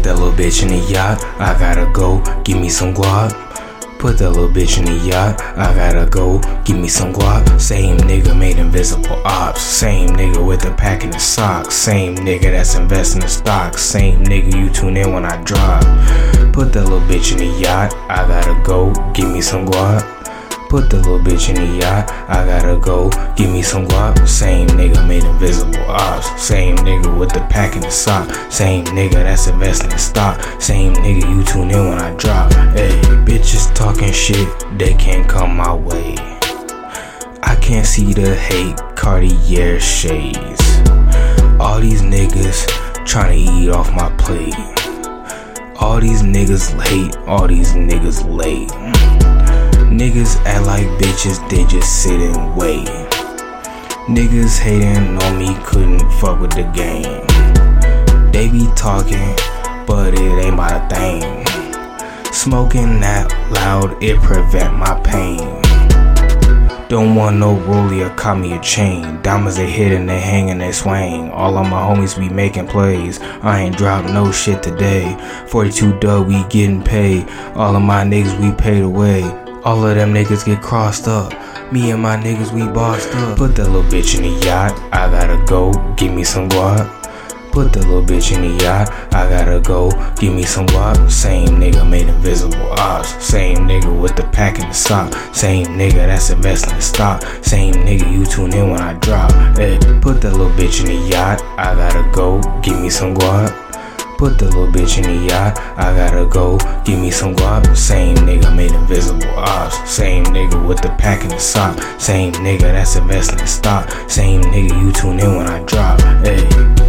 Put that little bitch in the yacht. I gotta go. Give me some guap. Put that little bitch in the yacht. I gotta go. Give me some guap. Same nigga made invisible ops. Same nigga with the pack in the socks. Same nigga that's investing in stocks. Same nigga you tune in when I drop. Put that little bitch in the yacht. I gotta go. Give me some guap. Put the little bitch in the yacht. I gotta go. Give me some guap. Same nigga made invisible ops. Same nigga with the pack in the sock. Same nigga that's investing in stock. Same nigga you tune in when I drop. Hey, bitches talking shit. They can't come my way. I can't see the hate. Cartier shades. All these niggas trying to eat off my plate. All these niggas late. All these niggas late. Niggas act like bitches, they just sit and wait. Niggas hating on me, couldn't fuck with the game. They be talking, but it ain't my thing. Smoking that loud, it prevent my pain. Don't want no rollie or call me a chain. Diamonds they and they hang and they swing. All of my homies be making plays. I ain't dropped no shit today. 42 dub, we getting paid. All of my niggas we paid away. All of them niggas get crossed up. Me and my niggas, we bossed up. Put that little bitch in the yacht. I gotta go. Give me some guap. Put that little bitch in the yacht. I gotta go. Give me some guap. Same nigga made invisible ops. Same nigga with the pack in the sock. Same nigga that's investing in stock. Same nigga you tune in when I drop. Hey, put that little bitch in the yacht. I gotta go. Give me some guap. Put the little bitch in the yacht. I gotta go. Give me some guap. Same nigga made invisible ops. Same nigga with the pack in the sock. Same nigga that's investing in stock. Same nigga you tune in when I drop. Hey.